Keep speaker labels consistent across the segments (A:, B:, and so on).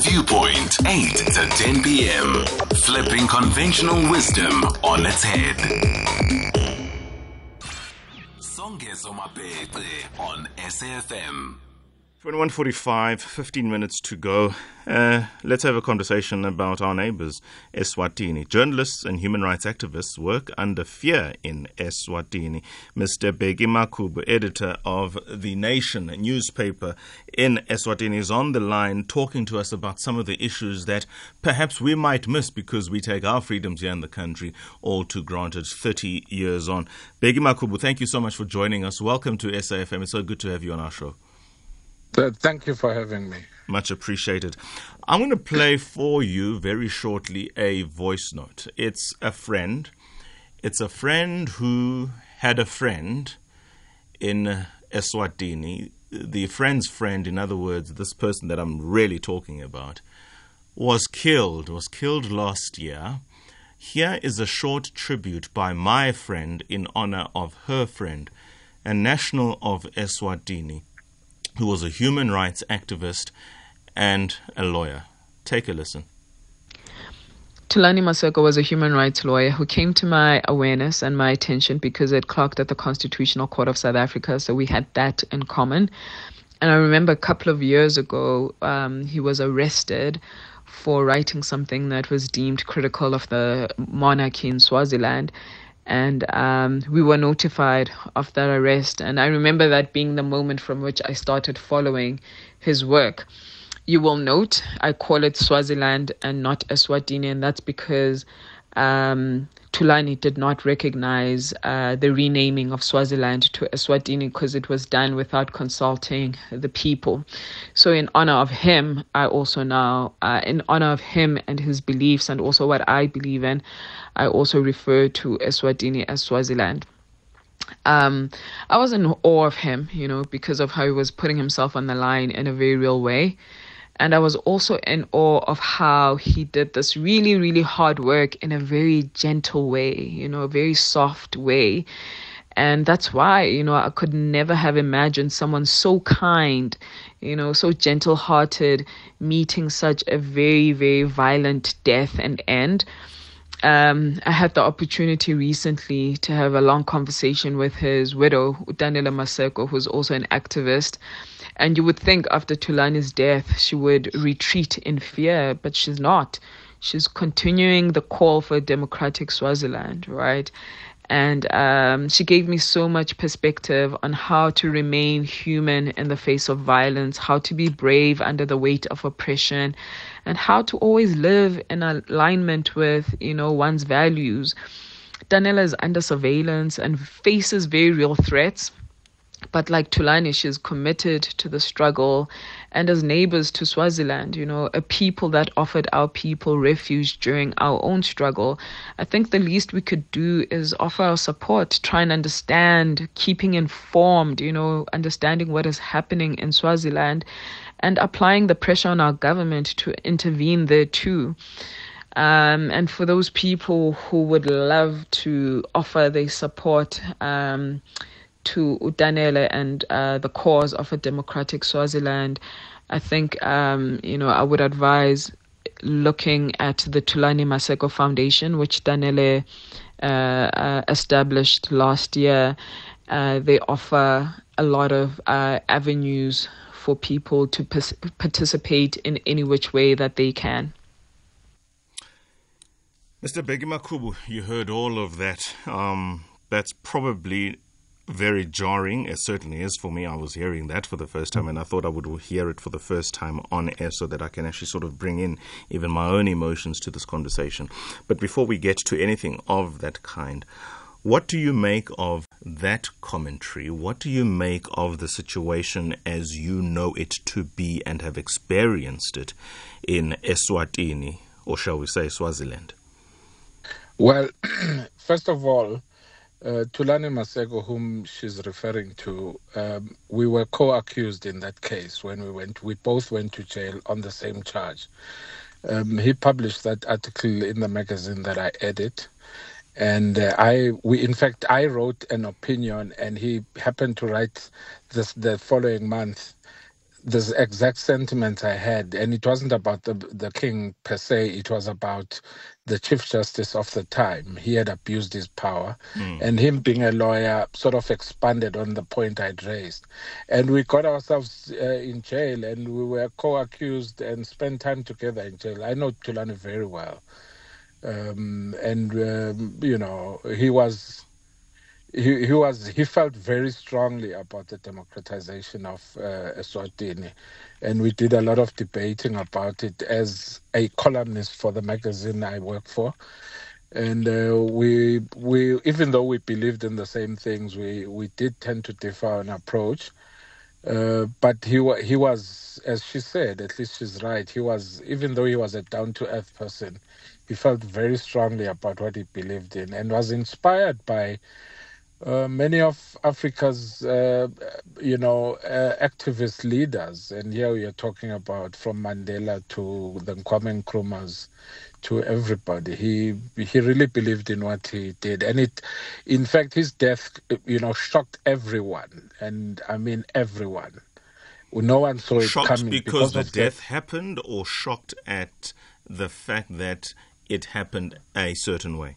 A: Viewpoint, 8 to 10 p.m. Flipping conventional wisdom on its head. Songezo Mapete on SAFM.
B: 2145, 15 minutes to go. Uh, let's have a conversation about our neighbors, Eswatini. Journalists and human rights activists work under fear in Eswatini. Mr. Bheki Makhubu, editor of The Nation newspaper in Eswatini, is on the line talking to us about some of the issues that perhaps we might miss because we take our freedoms here in the country all too granted 30 years on. Bheki Makhubu, thank you so much for joining us. Welcome to SAFM. It's so good to have you on our show.
C: Uh, thank you for having me.
B: Much appreciated. I'm going to play for you very shortly a voice note. It's a friend. It's a friend who had a friend in Eswatini. The friend's friend, in other words, this person that I'm really talking about, was killed, was killed last year. Here is a short tribute by my friend in honor of her friend, a national of Eswatini who was a human rights activist and a lawyer. Take a listen.
D: Thulani Maseko was a human rights lawyer who came to my awareness and my attention because it clerked at the Constitutional Court of South Africa, so we had that in common. And I remember a couple of years ago, um, he was arrested for writing something that was deemed critical of the monarchy in Swaziland and um, we were notified of that arrest. And I remember that being the moment from which I started following his work. You will note I call it Swaziland and not Eswatini, and that's because um, Thulani did not recognize uh, the renaming of Swaziland to Eswatini because it was done without consulting the people. So, in honor of him, I also now, uh, in honor of him and his beliefs, and also what I believe in, I also refer to Eswatini as Swaziland. Um, I was in awe of him, you know, because of how he was putting himself on the line in a very real way. And I was also in awe of how he did this really, really hard work in a very gentle way, you know, a very soft way. And that's why, you know, I could never have imagined someone so kind, you know, so gentle hearted, meeting such a very, very violent death and end. Um, I had the opportunity recently to have a long conversation with his widow, Daniela Maseko, who's also an activist. And you would think after Thulani's death, she would retreat in fear, but she's not. She's continuing the call for democratic Swaziland, right? And um, she gave me so much perspective on how to remain human in the face of violence, how to be brave under the weight of oppression, and how to always live in alignment with, you know, one's values. Daniela is under surveillance and faces very real threats. But like Thulani, she's committed to the struggle and as neighbors to Swaziland, you know, a people that offered our people refuge during our own struggle, I think the least we could do is offer our support, try and understand, keeping informed, you know, understanding what is happening in Swaziland and applying the pressure on our government to intervene there too. Um, and for those people who would love to offer their support, um, to Udanele and uh, the cause of a democratic Swaziland, I think um, you know I would advise looking at the Thulani Maseko Foundation, which Danele uh, uh, established last year. Uh, they offer a lot of uh, avenues for people to participate in any which way that they can.
B: Mr. Bheki Makhubu, you heard all of that. Um, that's probably very jarring. It certainly is for me. I was hearing that for the first time, and I thought I would hear it for the first time on air so that I can actually sort of bring in even my own emotions to this conversation. But before we get to anything of that kind, what do you make of that commentary? What do you make of the situation as you know it to be and have experienced it in Eswatini, or shall we say Swaziland?
C: Well, first of all, uh, Thulani Maseko, whom she's referring to, um, we were co-accused in that case when we went. We both went to jail on the same charge. Um, he published that article in the magazine that I edit, and uh, I, we, in fact, I wrote an opinion, and he happened to write this the following month the exact sentiment I had, and it wasn't about the the king per se. It was about the chief justice of the time. He had abused his power, mm. and him being a lawyer sort of expanded on the point I'd raised, and we got ourselves uh, in jail, and we were co-accused and spent time together in jail. I know Thulani very well, um, and um, you know he was he, was he felt very strongly about the democratization of uh, Eswatini, and we did a lot of debating about it as a columnist for the magazine I work for, and uh, we we even though we believed in the same things, we we did tend to differ in approach. Uh, but he he was, as she said, at least she's right. He was, even though he was a down to earth person, he felt very strongly about what he believed in and was inspired by uh, many of Africa's, uh, you know, uh, activist leaders, and here we are talking about from Mandela to the Kwame Nkrumahs to everybody. He he really believed in what he did, and it, in fact, his death, you know, shocked everyone, and I mean everyone. No one saw it
B: shocked
C: coming
B: because, because the death the... happened, or shocked at the fact that it happened a certain way.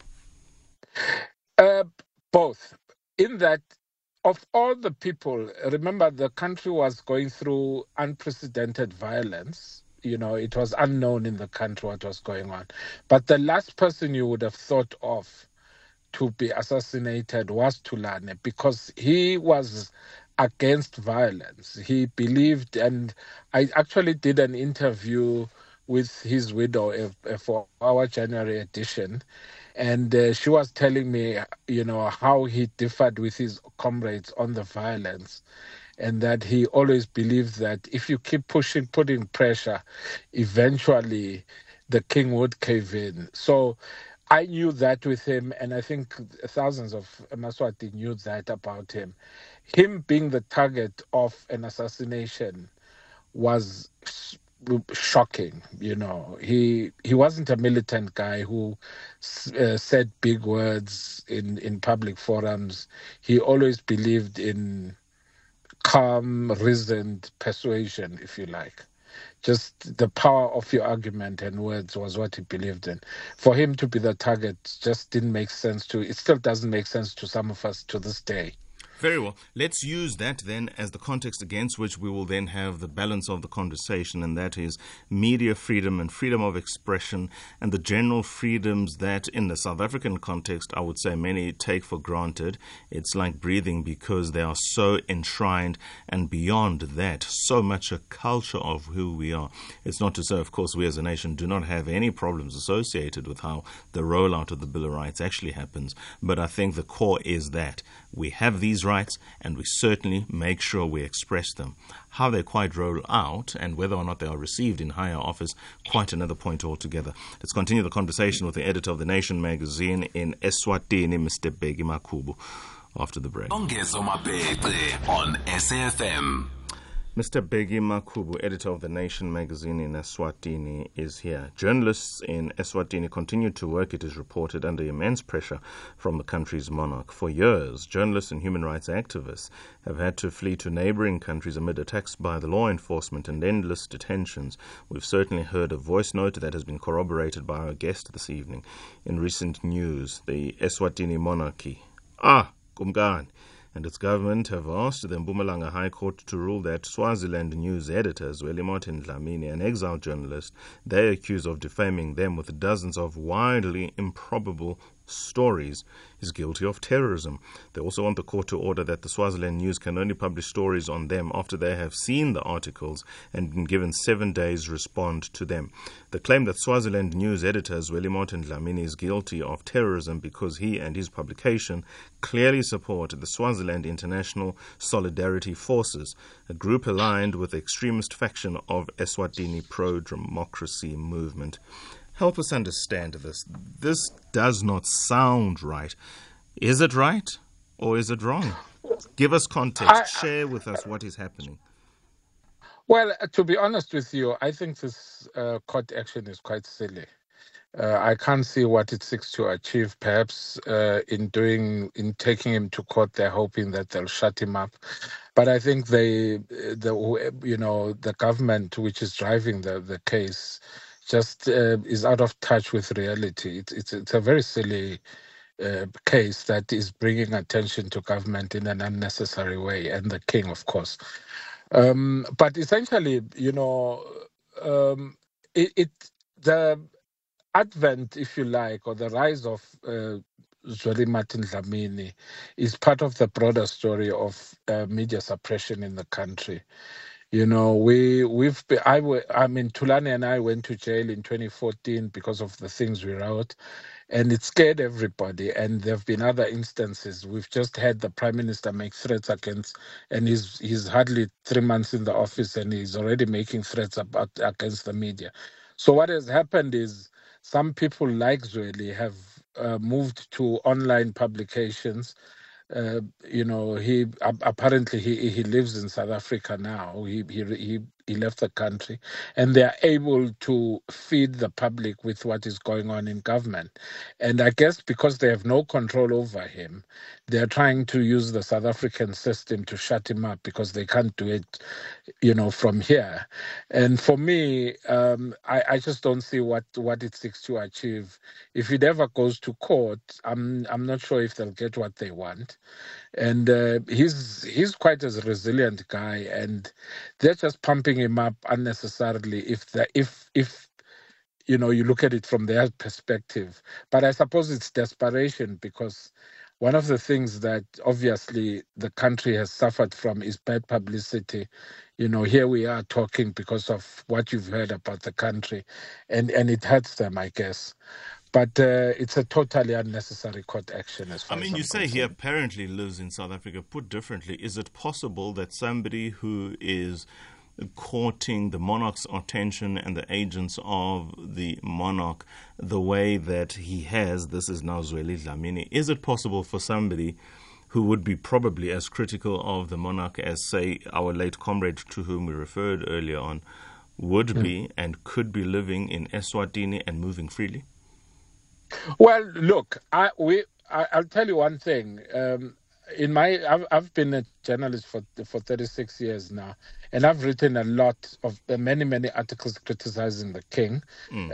C: Uh, both in that of all the people, remember the country was going through unprecedented violence. You know, it was unknown in the country what was going on. But the last person you would have thought of to be assassinated was Thulani because he was against violence. He believed, and I actually did an interview with his widow eh, eh, for our January edition and uh, she was telling me, you know, how he differed with his comrades on the violence, and that he always believed that if you keep pushing, putting pressure, eventually the king would cave in. So I knew that with him, and I think thousands of Maswati knew that about him. Him being the target of an assassination was shocking. You know, he he wasn't a militant guy who uh, said big words in in public forums. He always believed in calm, reasoned persuasion, if you like. Just the power of your argument and words was what he believed in. For him to be the target just didn't make sense to. It still doesn't make sense to some of us to this day.
B: Very well. Let's use that then as the context against which we will then have the balance of the conversation, and that is media freedom and freedom of expression and the general freedoms that, in the South African context, I would say many take for granted. It's like breathing because they are so enshrined, and beyond that, so much a culture of who we are. It's not to say, of course, we as a nation do not have any problems associated with how the rollout of the Bill of Rights actually happens, but I think the core is that we have these rights and we certainly make sure we express them. How they quite roll out and whether or not they are received in higher office, quite another point altogether. Let's continue the conversation with the editor of The Nation magazine in Eswatini, Mr. Bheki Makhubu, after the break. on SAFM. Mr. Bheki Makhubu, editor of The Nation magazine in Eswatini, is here. Journalists in Eswatini continue to work, it is reported, under immense pressure from the country's monarch. For years, journalists and human rights activists have had to flee to neighboring countries amid attacks by the law enforcement and endless detentions. We've certainly heard a voice note that has been corroborated by our guest this evening. In recent news, the Eswatini monarchy. Ah, Kumgan and its government have asked the Mpumalanga High Court to rule that Swaziland news editors, Zweli Martin Dlamini, an exiled journalist, they accuse of defaming them with dozens of wildly improbable stories is guilty of terrorism. They also want the court to order that the Swaziland News can only publish stories on them after they have seen the articles and been given seven days respond to them. The claim that Swaziland News editor Zweli Martin Dlamini is guilty of terrorism because he and his publication clearly support the Swaziland International Solidarity Forces, a group aligned with the extremist faction of Eswatini pro-democracy movement. Help us understand this. This does not sound right. Is it right or is it wrong? Give us context. I, Share with us what is happening.
C: Well, uh, to be honest with you, I think this uh, court action is quite silly. Uh, I can't see what it seeks to achieve. Perhaps uh, in doing, in taking him to court, they're hoping that they'll shut him up. But I think they, the you know, the government which is driving the the case, just uh, is out of touch with reality. It's it's it's a very silly. Uh, case that is bringing attention to government in an unnecessary way, and the king, of course. Um, but essentially, you know, um, it, it the advent, if you like, or the rise of uh, Zweli Martin Dlamini is part of the broader story of uh, media suppression in the country. You know, we we've been, I I mean Thulani and I went to jail in 2014 because of the things we wrote, and it scared everybody. And there have been other instances. We've just had the prime minister make threats against, and he's he's hardly three months in the office, and he's already making threats about against the media. So what has happened is some people like Zweli have uh, moved to online publications uh, you know, he apparently he he lives in South Africa now. He he he he left the country, and they are able to feed the public with what is going on in government. And I guess because they have no control over him, they are trying to use the South African system to shut him up because they can't do it, you know, from here. And for me, um, I, I just don't see what what it seeks to achieve. If it ever goes to court, I'm I'm not sure if they'll get what they want and uh, he's he's quite a resilient guy, and they're just pumping him up unnecessarily. If the if if you know you look at it from their perspective, but I suppose it's desperation because one of the things that obviously the country has suffered from is bad publicity. You know, here we are talking because of what you've heard about the country, and and it hurts them, I guess. But uh, it's a totally unnecessary court action. As far
B: I mean,
C: as
B: you say
C: concerned.
B: he apparently lives in South Africa. Put differently, is it possible that somebody who is courting the monarch's attention and the agents of the monarch the way that he has, this is now Zweli Dlamini, is it possible for somebody who would be probably as critical of the monarch as, say, our late comrade to whom we referred earlier on, would
C: Hmm.
B: be and could be living in Eswatini and moving freely?
C: Well, look, I we I, I'll tell you one thing. Um, in my, I've, I've been a journalist for for 36 years now, and I've written a lot of uh, many many articles criticizing the king.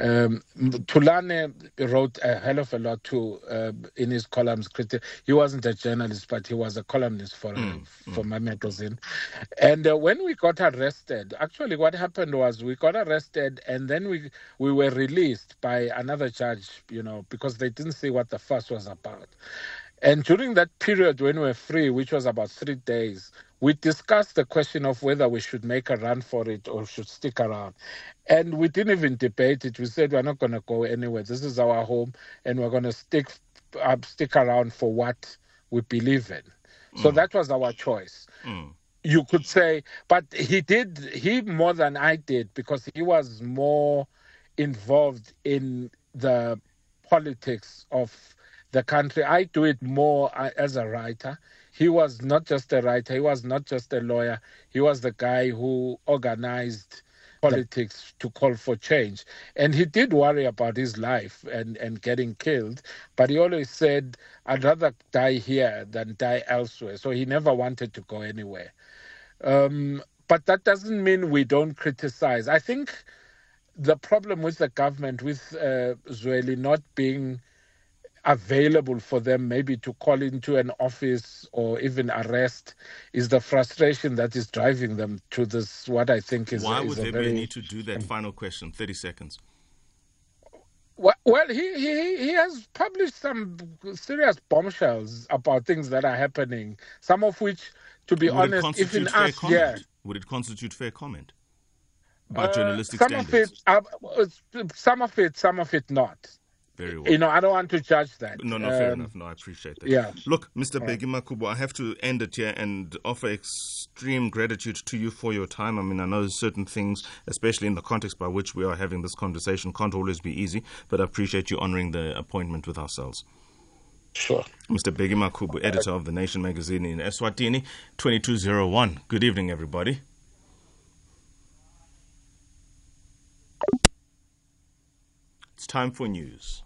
C: Um, Thulani wrote a hell of a lot too uh, in his columns. Criti- he wasn't a journalist, but he was a columnist for for my magazine. And uh, when we got arrested, actually, what happened was we got arrested, and then we we were released by another judge. You know, because they didn't see what the fuss was about. And during that period when we were free, which was about three days, we discussed the question of whether we should make a run for it or should stick around. And we didn't even debate it. We said we're not going to go anywhere. This is our home, and we're going to stick uh, stick around for what we believe in. So that was our choice. You could say, but he did he more than I did because he was more involved in the politics of the country. I do it more as a writer. He was not just a writer, he was not just a lawyer, he was the guy who organized politics to call for change. And he did worry about his life and, and getting killed, but he always said, I'd rather die here than die elsewhere. So he never wanted to go anywhere. Um, but that doesn't mean we don't criticize. I think the problem with the government, with uh, not being available for them maybe to call into an office or even arrest is the frustration that is driving them to this what i think is
B: Why would
C: a
B: there
C: very
B: be a need to do that? Final question, 30 seconds.
C: well, well he, he he has published some serious bombshells about things that are happening some of which to be
B: Would it
C: honest even us
B: comment?
C: yeah
B: Would it constitute fair comment? By
C: uh,
B: journalistic
C: some
B: standards.
C: of it uh, some of it some of it not
B: Very well.
C: you know i don't want to judge that
B: No, no, fair
C: Um,
B: enough. No, I appreciate that.
C: yeah.
B: Look, Mr. Bheki Makhubu, I have to end it here and offer extreme gratitude to you for your time. I mean, I know certain things, especially in the context by which we are having this conversation, can't always be easy, but I appreciate you honoring the appointment with ourselves.
C: sure
B: Mr. Bheki Makhubu, editor of The Nation magazine in Eswatini, 2201. Good evening, everybody. It's time for news.